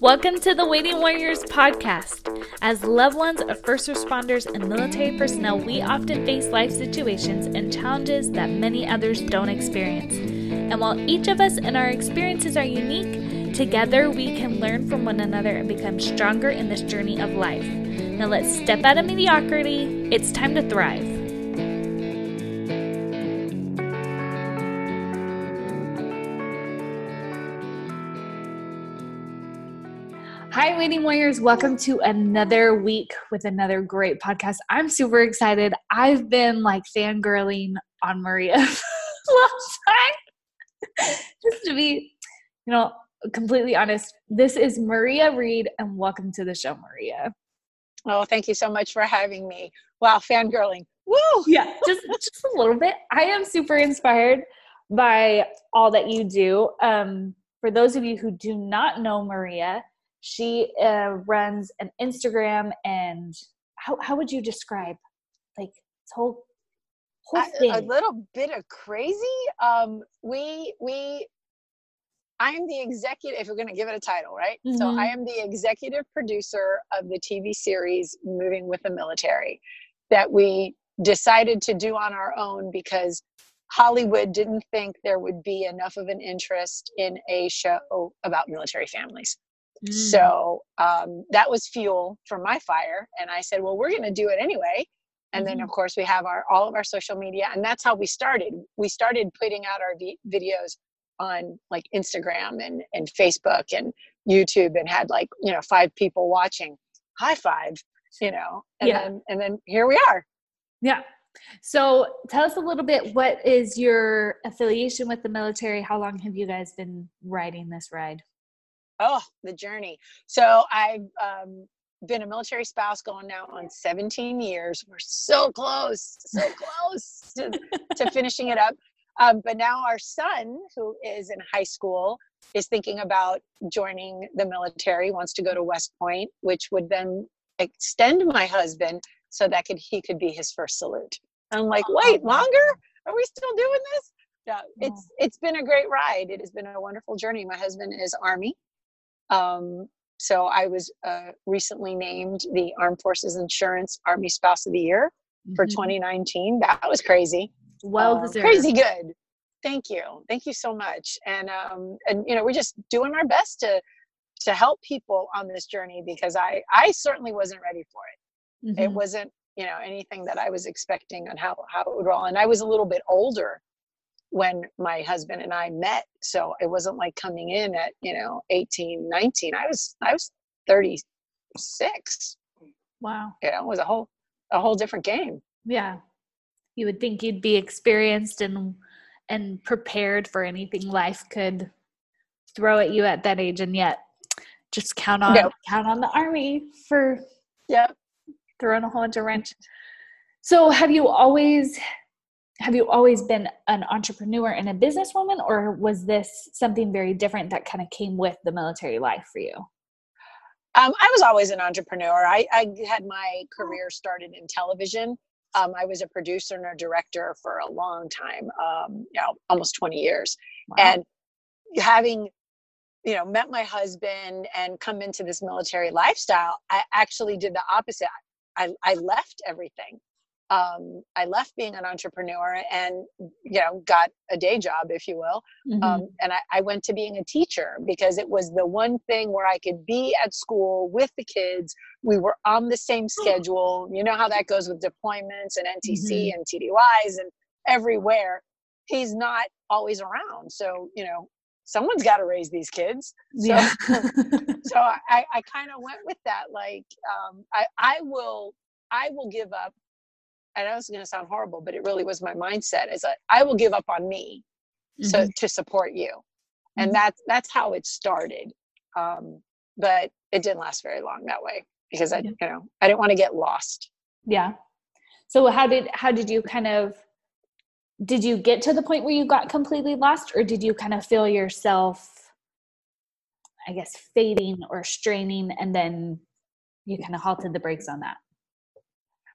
Welcome to the Waiting Warriors podcast. As loved ones of first responders and military personnel, we often face life situations and challenges that many others don't experience. And while each of us and our experiences are unique, together we can learn from one another and become stronger in this journey of life. Now let's step out of mediocrity. It's time to thrive. Waiting Warriors. Welcome to another week with another great podcast. I'm super excited. I've been like fangirling on Maria last time. Just to be, you know, completely honest, this is Maria Reed, and welcome to the show, Maria. Oh, thank you so much for having me. Wow, fangirling. Woo! Yeah, just just a little bit. I am super inspired by all that you do. Um, for those of you who do not know Maria, she uh, runs an Instagram and how, how would you describe like this whole whole thing? A, a little bit of crazy. Um, we we I am the executive, if we're going to give it a title, right? Mm-hmm. So I am the executive producer of the TV series Moving with the Military that we decided to do on our own because Hollywood didn't think there would be enough of an interest in a show about military families. Mm. So um, that was fuel for my fire. And I said, well, we're going to do it anyway. And mm-hmm. then, of course, we have our all of our social media, and that's how we started. We started putting out our v- videos on like Instagram and and Facebook and YouTube, and had like you know five people watching. High five, you know, and yeah. then and then here we are. Yeah. So tell us a little bit. What is your affiliation with the military? How long have you guys been riding this ride? Oh the journey. So i've um, been a military spouse going now on 17 years. We're so close so close to, to finishing it up. Um, but now our son who is in high school is thinking about joining the military wants to go to west point which would then extend my husband so that could he could be his first salute. I'm like wait longer? Are we still doing this? Yeah. it's it's been a great ride. It has been a wonderful journey. My husband is army um, so I was uh, recently named the Armed Forces Insurance Army Spouse of the Year for mm-hmm. 2019. That was crazy. Well um, deserved. Crazy good. Thank you. Thank you so much. And um, and you know we're just doing our best to to help people on this journey because I I certainly wasn't ready for it. Mm-hmm. It wasn't you know anything that I was expecting on how how it would roll. And I was a little bit older when my husband and I met. So it wasn't like coming in at, you know, 18, 19. I was I was 36. Wow. You know, it was a whole a whole different game. Yeah. You would think you'd be experienced and and prepared for anything life could throw at you at that age and yet just count on count on the army for yep throwing a whole bunch of wrench. So have you always have you always been an entrepreneur and a businesswoman or was this something very different that kind of came with the military life for you? Um, i was always an entrepreneur. I, I, had my career started in television. Um, i was a producer and a director for a long time um, you know almost 20 years. Wow. and having you know met my husband and come into this military lifestyle i actually did the opposite. I, I left everything um, I left being an entrepreneur and you know got a day job, if you will, mm-hmm. um, and I, I, went to being a teacher because it was the one thing where I could be at school with the kids. We were on the same schedule. You know how that goes with deployments and NTC mm-hmm. and TDYs and everywhere. He's not always around, so you know someone's got to raise these kids. So, yeah. so I, I kind of went with that. Like um, I, I will I will give up I know it's going to sound horrible, but it really was my mindset is that I will give up on me mm-hmm. so to support you. Mm-hmm. And that's, that's how it started. Um, but it didn't last very long that way because I, you know, I didn't want to get lost. Yeah. So how did, how did you kind of, did you get to the point where you got completely lost or did you kind of feel yourself, I guess, fading or straining and then you kind of halted the brakes on that?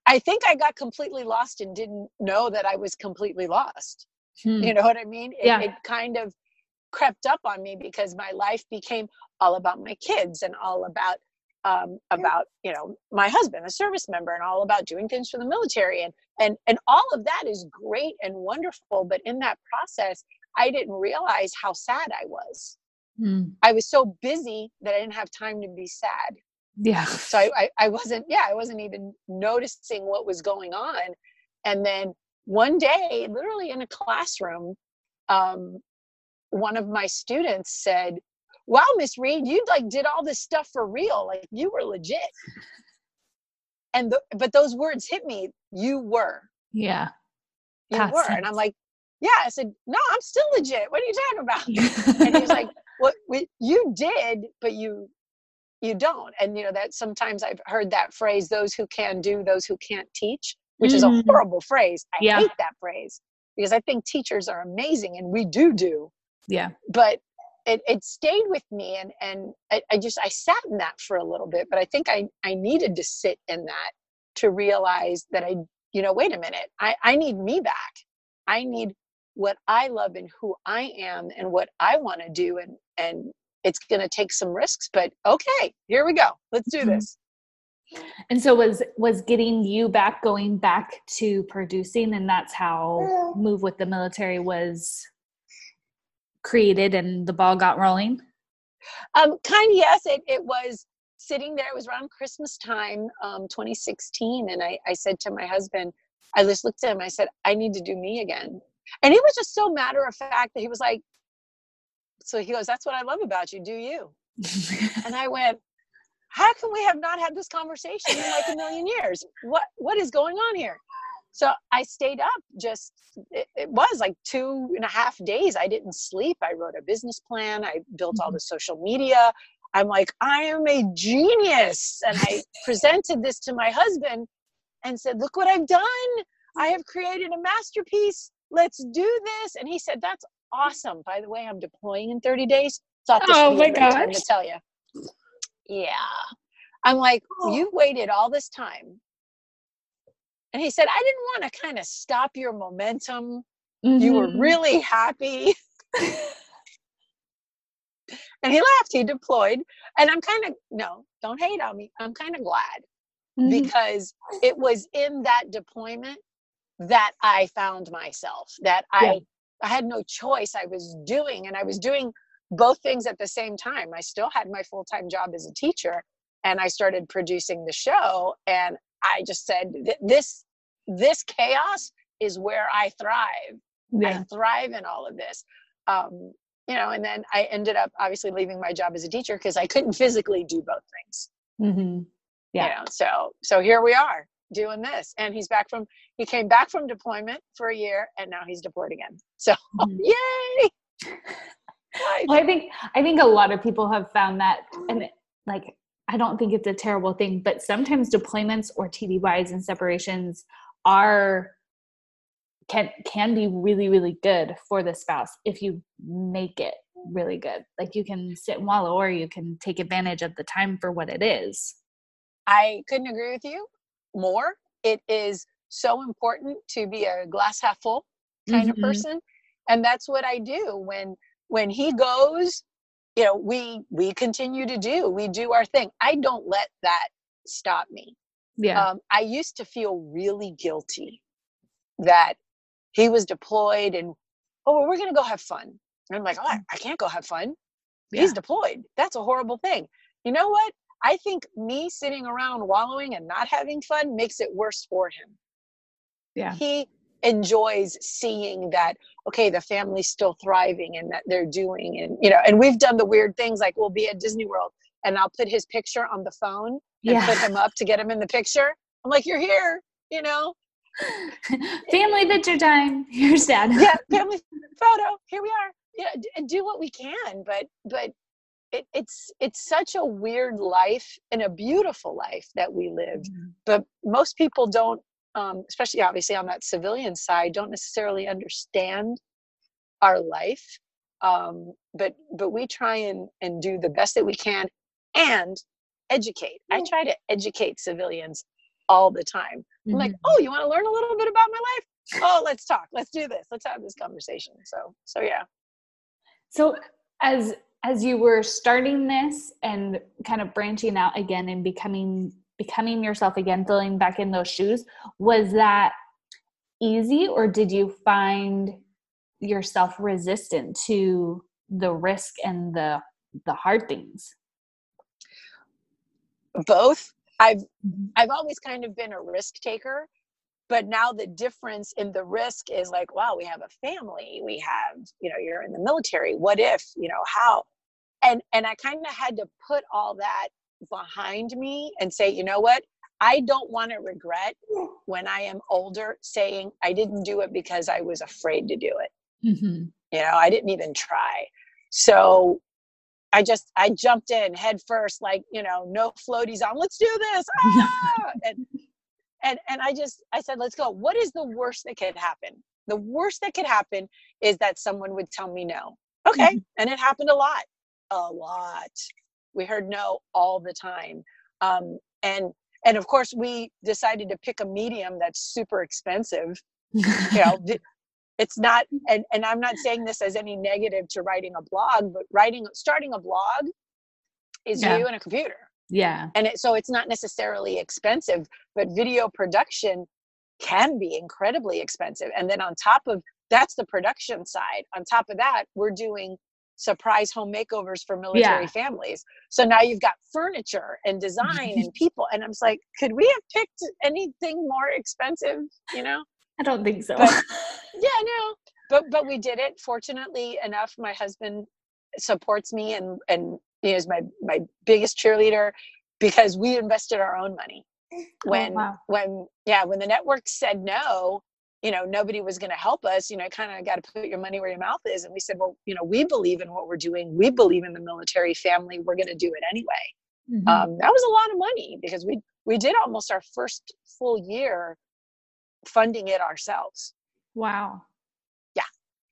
I think I got completely lost and didn't know that I was completely lost. Hmm. You know what I mean? It, yeah. it kind of, crept up on me because my life became all about my kids and all about um, about you know my husband a service member and all about doing things for the military and and and all of that is great and wonderful but in that process i didn't realize how sad i was mm. i was so busy that i didn't have time to be sad yeah. So I, I i wasn't yeah i wasn't even noticing what was going on. And then one day literally in a classroom um, one of my students said wow miss reed you like did all this stuff for real. Like you were legit. And the, but those words hit me you were. Yeah. You were. Sense. and i'm like yeah. I said no i'm still legit. What are you talking about? And he's like what well, you did but you you don't and you know that sometimes i've heard that phrase those who can do those who can't teach which mm. is a mm-hmm. horrible phrase i yeah. hate that phrase because i think teachers are amazing and we do do yeah but it, it stayed with me and and I, I, just i sat in that for a little bit but i think i i needed to sit in that to realize that i you know wait a minute i i need me back i need what i love and who i am and what i want to do and and it's going to take some risks but okay here we go let's do mm-hmm. this and so was was getting you back going back to producing and that's how move with the military was created and the ball got rolling? Um, kind of yes. It, it was sitting there. It was around Christmas time, um, 2016, and I, I said to my husband, I just looked at him. I said, I need to do me again, and he was just so matter of fact that he was like, so he goes, "That's what I love about you. Do you?" and I went, "How can we have not had this conversation in like a million years? What what is going on here?" so i stayed up just it, it, was like two and a half days i didn't sleep i wrote a business plan i built all mm-hmm. the social media i'm like i am a genius and i presented this to my husband and said look what i've done i have created a masterpiece let's do this and he said that's awesome by the way i'm deploying in 30 days thought this oh my gosh. to tell you yeah i'm like oh. you waited all this time and he said, I didn't want to kind of stop your momentum. Mm-hmm. You were mm-hmm. really happy. and he left, he deployed. And I'm kind of, no, don't hate on me. I'm kind of glad mm-hmm. because it was in that deployment that I found myself, that yeah. I had no choice. I was doing, and I was doing both things at the same time. I still had my full time job as a teacher, and I started producing the show. And I just said, this this chaos is where I thrive. Yeah. I thrive in all of this. Um, you know, and then I ended up obviously leaving my job as a teacher because I couldn't physically do both things. Mm-hmm. Yeah. You know, so so here we are doing this, and he's back from he came back from deployment for a year, and now he's deployed again. So mm-hmm. yay! well, I think I think a lot of people have found that, and like I don't think it's a terrible thing, but sometimes deployments or TDYs and separations are can can be really really good for the spouse if you make it really good like you can sit and wallow or you can take advantage of the time for what it is i couldn't agree with you more. It is so important to be a glass half full kind mm-hmm. of person and that's what i do when when he goes you know we we continue to do we do our thing. I don't let that stop me. Yeah. Um, i used to feel really guilty that he was deployed and oh well, we're gonna go have fun. And i'm like oh I, I can't go have fun. Yeah. he's deployed. That's a horrible thing. You know what i think me sitting around wallowing and not having fun makes it worse for him. Yeah. He enjoys seeing that okay the family's still thriving and that they're doing and you know and we've done the weird things like we'll be at disney world and i'll put his picture on the phone and yeah. put him up to get him in the picture. I'm like you're here you know? Family picture time. Here's dad. Yeah family photo. Here we are. Yeah and do what we can but but it, it's it's such a weird life and a beautiful life that we live mm-hmm. but most people don't um, especially obviously on that civilian side, don't necessarily understand our life. Um, but but we try and, and do the best that we can and educate. I try to educate civilians all the time. I'm mm-hmm. like, oh, you want to learn a little bit about my life? Oh, let's talk. Let's do this. Let's have this conversation. So so yeah. So as as you were starting this and kind of branching out again and becoming becoming yourself again, filling back in those shoes, was that easy or did you find yourself resistant to the risk and the the hard things? Both. I've. I've always kind of been a risk taker but now the difference in the risk is like wow we have a family we have you know you're in the military what if you know how and and i kind of had to put all that behind me and say you know what? I don't want to regret when i am older saying i didn't do it because i was afraid to do it mm-hmm. you know i didn't even try. So i just i jumped in head first like you know no floaties on let's do this ah! and and and i just i said let's go. What is the worst that could happen? The worst that could happen is that someone would tell me no. Okay mm-hmm. and it happened a lot a lot we heard no all the time um, and and of course we decided to pick a medium that's super expensive you know it's not and, and i'm not saying this as any negative to writing a blog but writing starting a blog is yeah. you and a computer yeah. And it, so it's not necessarily expensive, but video production can be incredibly expensive. And then on top of that's the production side. On top of that, we're doing surprise home makeovers for military yeah. families. So now you've got furniture and design and people. And I'm like, could we have picked anything more expensive? You know? I don't think so. But, yeah, no. But but we did it. Fortunately enough, my husband supports me and and he is my my biggest cheerleader because we invested our own money oh, when oh, wow. when yeah when the network said no you know nobody was going to help us you know kind of got to put your money where your mouth is. And we said well you know we believe in what we're doing. We believe in the military family. We're going to do it anyway. Mm-hmm. um, that was a lot of money because we we did almost our first full year funding it ourselves. Wow. Yeah.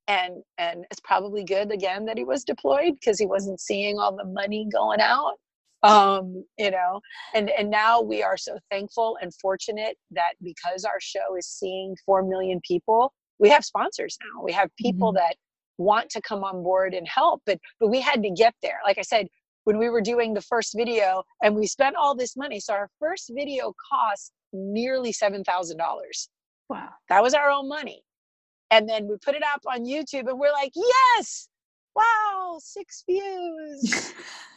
and and it's probably good again that he was deployed because he wasn't seeing all the money going out um you know and and now we are so thankful and fortunate that because our show is seeing 4 million people we have sponsors now. We have people mm-hmm. that want to come on board and help but but we had to get there. Like i said when we were doing the first video and we spent all this money so our first video cost nearly $7000 wow. That was our own money. And then we put it up on YouTube and we're like, yes, wow, six views.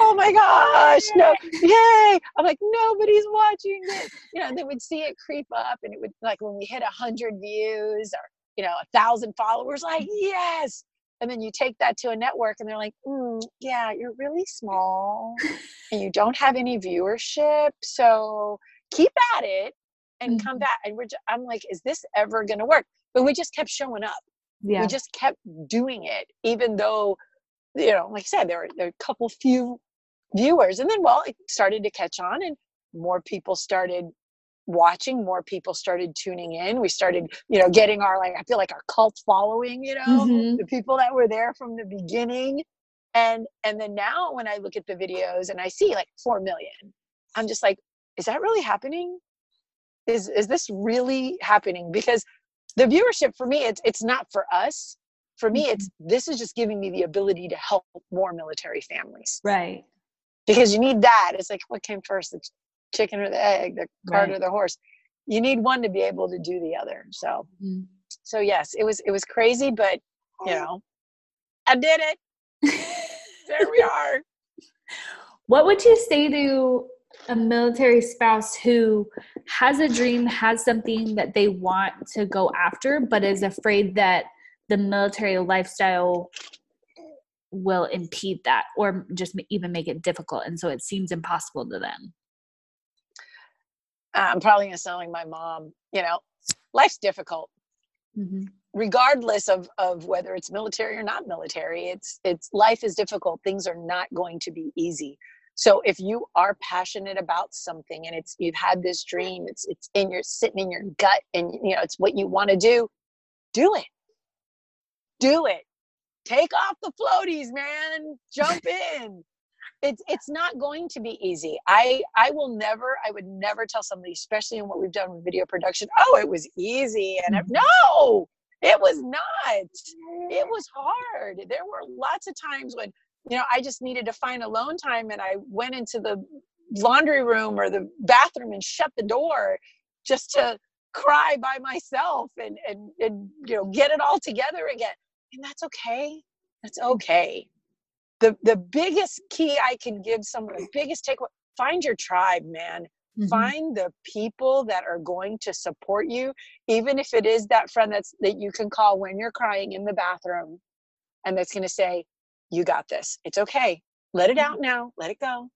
oh my gosh, no, yay. I'm like, nobody's watching it. You know, they we'd see it creep up and it would like when we hit a hundred views or, you know, a thousand followers, like, yes. And then you take that to a network and they're like, mm, yeah, you're really small and you don't have any viewership. So keep at it and come mm-hmm. back. And we're just, I'm like, is this ever going to work? but we just kept showing up yeah. we just kept doing it even though you know like i said there were, there were a couple few viewers and then well it started to catch on and more people started watching more people started tuning in we started you know getting our like i feel like our cult following you know mm-hmm. the people that were there from the beginning and and then now when i look at the videos and i see like 4 million i'm just like is that really happening? Is is this really happening? Because the viewership for me it's it's not for us for me it's mm-hmm. this is just giving me the ability to help more military families. Right. Because you need that. It's like what came first the chicken or the egg the cart right. or the horse? You need one to be able to do the other. So mm-hmm. so yes it was it was crazy but you know i did it. There we are. What would you say to a military spouse who has a dream, has something that they want to go after, but is afraid that the military lifestyle will impede that or just even make it difficult. And so it seems impossible to them. I'm probably going to sound like my mom. You know, life's difficult. Mm-hmm. regardless of of whether it's military or not military it's it's life is difficult things are not going to be easy so if you are passionate about something and it's you've had this dream, it's it's in your sitting in your gut and you know it's what you want to do, do it. Do it. Take off the floaties, man. Jump in. It's it's not going to be easy. I I will never I would never tell somebody, especially in what we've done with video production, oh, it was easy. And mm-hmm. no, it was not it was hard there were lots of times when you know i just needed to find alone time and i went into the laundry room or the bathroom and shut the door just to cry by myself and and, and you know get it all together again and that's okay. That's okay. The the biggest key i can give someone the biggest takeaway find your tribe man. Mm-hmm. find the people that are going to support you even if it is that friend that's that you can call when you're crying in the bathroom and that's going to say you got this. It's okay. Let it out mm-hmm. now. Let it go.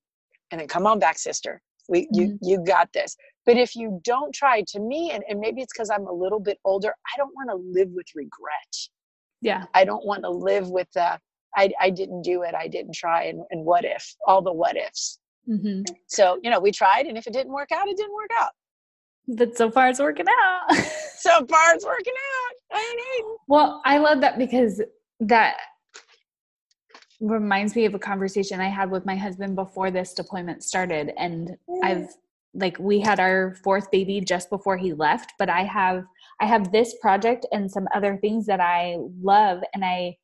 And then come on back sister. We you mm-hmm. you got this. But if you don't try to me and, and maybe it's because i'm a little bit older i don't want to live with regret yeah. I don't want to live with the I, I didn't do it. I didn't try. And, and what if? All the what ifs. Mm-hmm. so you know we tried and if it didn't work out it didn't work out. But so far it's working out. So far it's working out. I well i love that because that reminds me of a conversation I had with my husband before this deployment started. And I've like we had our fourth baby just before he left, but I have I have this project and some other things that I love and I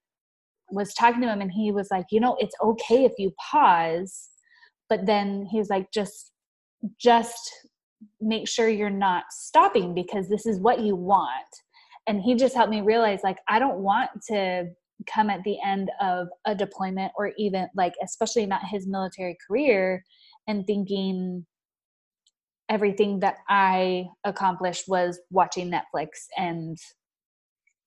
was talking to him and he was like, "You know, it's okay if you pause." But then he was like, "Just just make sure you're not stopping because this is what you want." And he just helped me realize like I don't want to come at the end of a deployment or even like especially not his military career and thinking everything that i accomplished was watching netflix and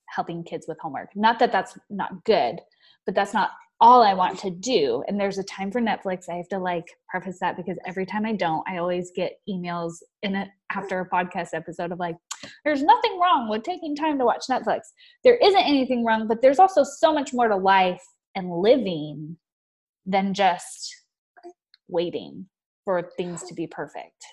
helping kids with homework not that that's not good but that's not all I want to do. And there's a time for Netflix. I have to like preface that because every time I don't, I always get emails in it after a podcast episode of like, there's nothing wrong with taking time to watch Netflix. There isn't anything wrong, but there's also so much more to life and living than just waiting for things to be perfect.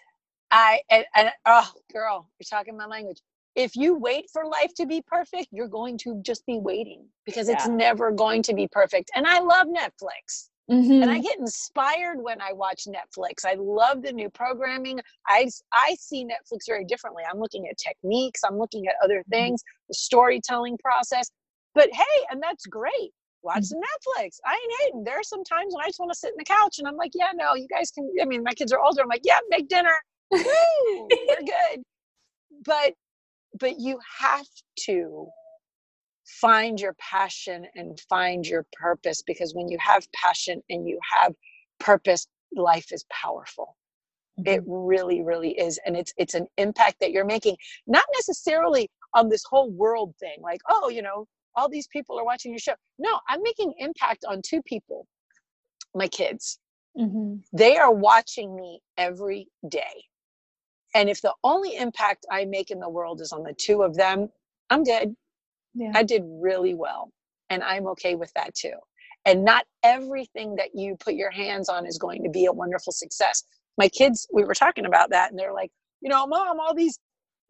I and, and oh girl, you're talking my language if you wait for life to be perfect, you're going to just be waiting because it's never going to be perfect. And I love Netflix. Mm-hmm. And I get inspired when I watch Netflix. I love the new programming. I, I see Netflix very differently. I'm looking at techniques, I'm looking at other mm-hmm. things, the storytelling process. But hey, and that's great. Watch mm-hmm. Netflix. I ain't hating. There are some times when I just want to sit in the couch and I'm like, yeah, no, you guys can. I mean, my kids are older. I'm like, yeah, make dinner. We're good. But but you have to find your passion and find your purpose because when you have passion and you have purpose life is powerful mm-hmm. it really really is and it's it's an impact that you're making not necessarily on this whole world thing like oh you know all these people are watching your show no i'm making impact on two people my kids mm-hmm. they are watching me every day and if the only impact I make in the world is on the two of them, I'm good. Yeah. I did really well. And I'm okay with that too. And not everything that you put your hands on is going to be a wonderful success. My kids, we were talking about that, and they're like, you know, mom, all these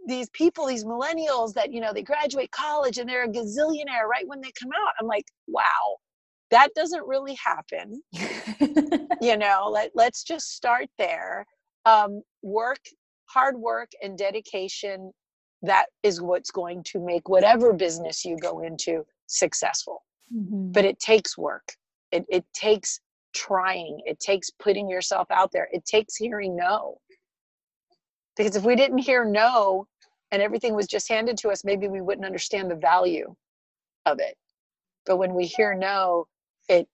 these people, these millennials that, you know, they graduate college and they're a gazillionaire right when they come out. I'm like, wow, that doesn't really happen. you know, let, let's just start there. Um, work hard work and dedication that is what's going to make whatever business you go into successful. Mm-hmm. but it takes work. It, it takes trying. It takes putting yourself out there. It takes hearing no. Because if we didn't hear no and everything was just handed to us maybe we wouldn't understand the value of it. But when we hear no it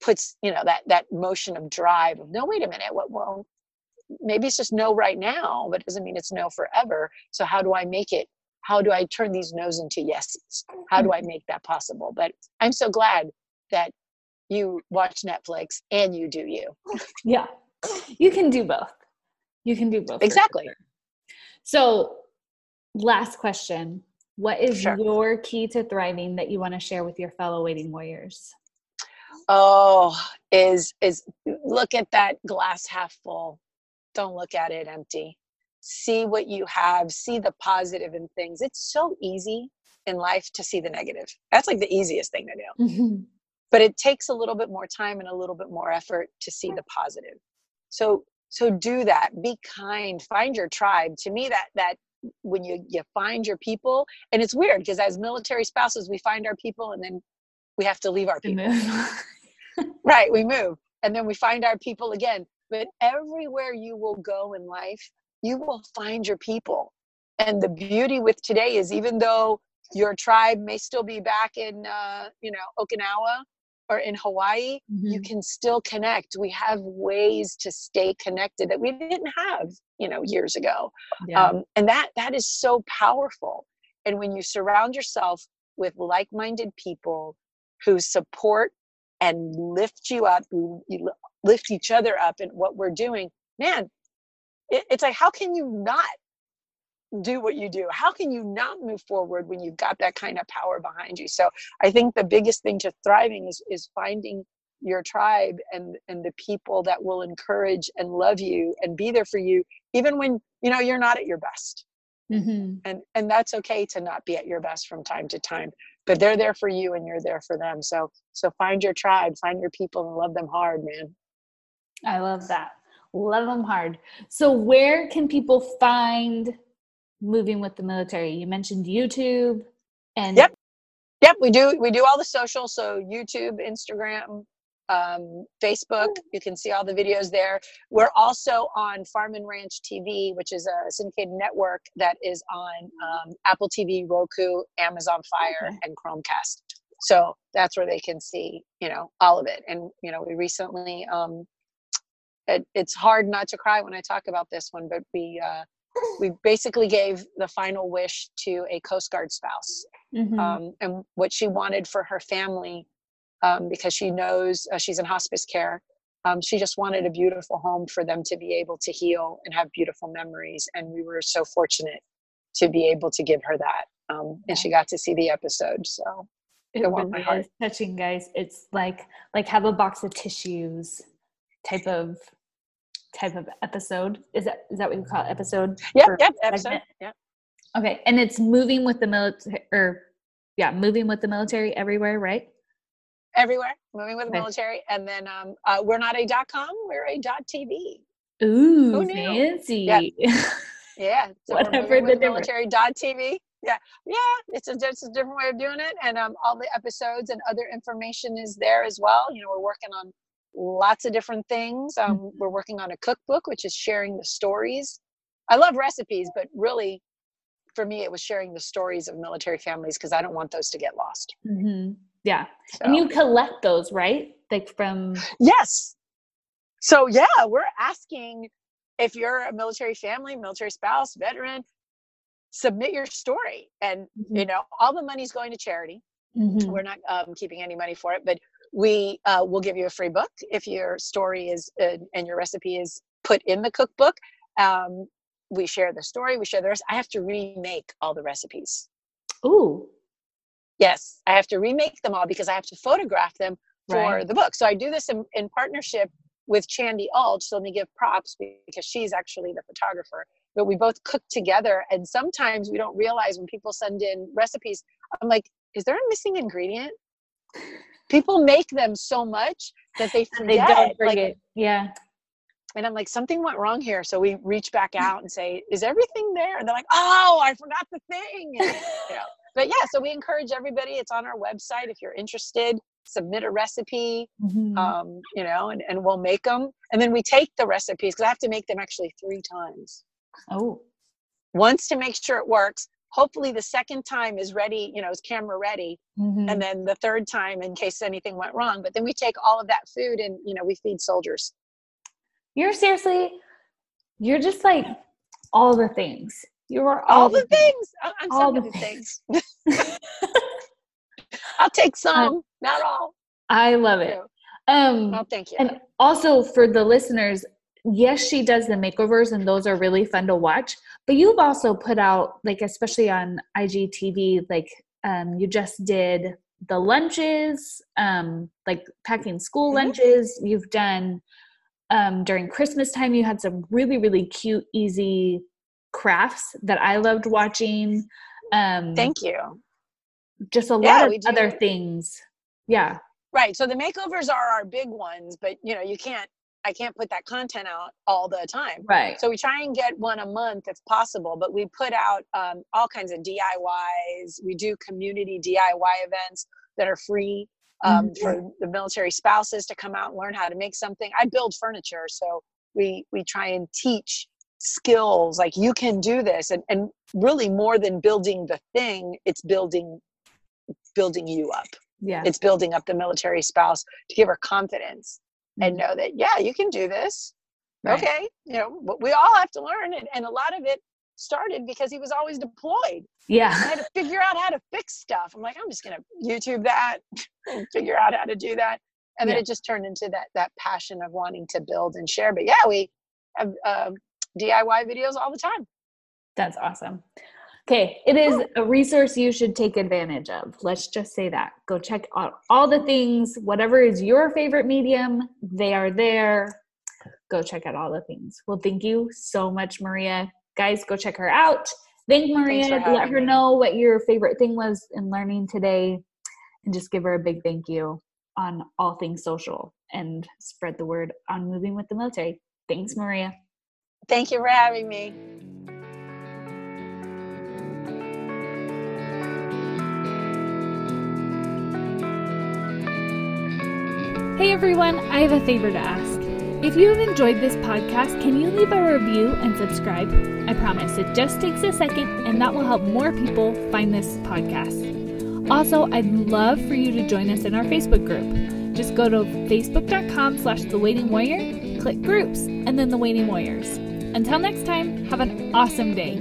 puts you know that that motion of drive of no wait a minute. What well maybe it's just no right now, but it doesn't mean it's no forever. So how do I make it? How do I turn these no's into yeses? How do I make that possible? But I'm so glad that you watch Netflix and you do you. Yeah. You can do both. You can do both. Exactly. Sure. So, last question. What is sure. your key to thriving that you want to share with your fellow waiting warriors? Oh, is is look at that glass half full don't look at it empty. See what you have see the positive in things. It's so easy in life to see the negative. That's like the easiest thing to do. Mm-hmm. but it takes a little bit more time and a little bit more effort to see the positive. So so do that. Be kind. Find your tribe. To me that that when you you find your people and it's weird because as military spouses we find our people and then we have to leave our people. right we move and then we find our people again but everywhere you will go in life you will find your people and the beauty with today is even though your tribe may still be back in uh, you know okinawa or in hawaii mm-hmm. you can still connect we have ways to stay connected that we didn't have you know years ago yeah. um, and that that is so powerful and when you surround yourself with like-minded people who support and lift you up who you lift each other up in what we're doing man it, it's like how can you not do what you do? How can you not move forward when you've got that kind of power behind you? So i think the biggest thing to thriving is is finding your tribe and and the people that will encourage and love you and be there for you even when you know you're not at your best. Mm-hmm. and and that's okay to not be at your best from time to time but they're there for you and you're there for them. So so find your tribe find your people and love them hard man i love that love them hard so where can people find moving with the military? You mentioned YouTube and Yep. Yep, we do we do all the social so YouTube, Instagram, um, Facebook. You can see all the videos there. We're also on Farm and Ranch TV, which is a syndicated network that is on um, Apple TV, Roku, Amazon Fire, okay. and Chromecast. So that's where they can see, you know, all of it. And you know, we recently, um, it, it's hard not to cry when I talk about this one, but we uh, we basically gave the final wish to a Coast Guard spouse mm-hmm. um, and what she wanted for her family um, because she knows uh, she's in hospice care. Um, she just wanted a beautiful home for them to be able to heal and have beautiful memories. And we were so fortunate to be able to give her that. Um, and she got to see the episode. So it, it really my heart. is touching, guys. It's like like have a box of tissues type of type of episode. Is that is that what you call it? Episode? Yep, yep, episode. Yep. Okay. And it's moving with the military or yeah, moving with the military everywhere, right? Everywhere. Moving with the okay. military. And then um uh, we're not a dot com, we're a dot TV. Ooh, fancy. Yeah. yeah. So Whatever the military dot TV. Yeah, yeah, it's a, it's a different way of doing it, and um, all the episodes and other information is there as well. You know, we're working on lots of different things. Um, mm-hmm. We're working on a cookbook, which is sharing the stories. I love recipes, but really, for me, it was sharing the stories of military families because I don't want those to get lost. Mm-hmm. Yeah. So. And you collect those, right? Like from. Yes. So, yeah, we're asking if you're a military family, military spouse, veteran, submit your story. And, mm-hmm. you know, all the money's going to charity. Mm-hmm. We're not um, keeping any money for it, but we uh, will give you a free book if your story is uh, and your recipe is put in the cookbook um, we share the story we share the rest i have to remake all the recipes ooh yes i have to remake them all because i have to photograph them for right. the book so i do this in, in partnership with Chandi Alge, so let me give props because she's actually the photographer. But we both cook together, and sometimes we don't realize when people send in recipes. I'm like, is there a missing ingredient? People make them so much that they forget. They don't like. Yeah. And I'm like, something went wrong here. So we reach back out and say, is everything there? And they're like, oh, I forgot the thing. And, you know. But yeah, so we encourage everybody. It's on our website. If you're interested, submit a recipe, mm-hmm. um, you know, and, and we'll make them. And then we take the recipes because I have to make them actually three times. Oh. Once to make sure it works, hopefully the second time is ready you know is camera ready. Mm-hmm. and then the third time in case anything went wrong. But then we take all of that food and you know we feed soldiers. You're seriously you're just like all the things. You are all, all the, things, things. i'm all the things, things. i'll take some um, not all. I love it. Um oh, thank you. and also for the listeners yes, she does the makeovers, and those are really fun to watch. But you've also put out, like, especially on IGTV, like, um, you just did the lunches, um, like packing school mm-hmm. lunches. You've done um, during Christmas time, you had some really, really cute, easy crafts that I loved watching. Um, Thank you. Just a lot of other things. Yeah. Right. So the makeovers are our big ones, but you know, you can't I can't put that content out all the time. Right. So we try and get one a month if possible, but we put out um, all kinds of DIYs. We do community DIY events that are free um, Mhm. for the military spouses to come out and learn how to make something. I build furniture, so we we try and teach skills like you can do this, and and really more than building the thing, it's building building you up. yeah. It's building up the military spouse to give her confidence and Mhm. know that yeah, you can do this. Right. Okay, you know, but we all have to learn, and, and a lot of it started because he was always deployed. Yeah. I had to figure out how to fix stuff. I'm like, I'm just gonna YouTube that and figure out how to do that. And then Yeah. it just turned into that that passion of wanting to build and share. But yeah, we have um, DIY videos all the time. That's awesome. Okay, it is oh. a resource you should take advantage of. Let's just say that. Go check out all the things, whatever is your favorite medium, they are there. Go check out all the things. Well, thank you so much, Maria. Guys, go check her out. Thank Maria. Let her me. know what your favorite thing was in learning today and just give her a big thank you on all things social and spread the word on moving with the military. Thanks, Maria. Thank you for having me. Hey everyone, I have a favor to ask. If you have enjoyed this podcast, can you leave a review and subscribe? I promise it just takes a second and that will help more people find this podcast. Also, I'd love for you to join us in our Facebook group. Just go to facebook.com slash the waiting warrior, click groups, and then the waiting warriors. Until next time, have an awesome day.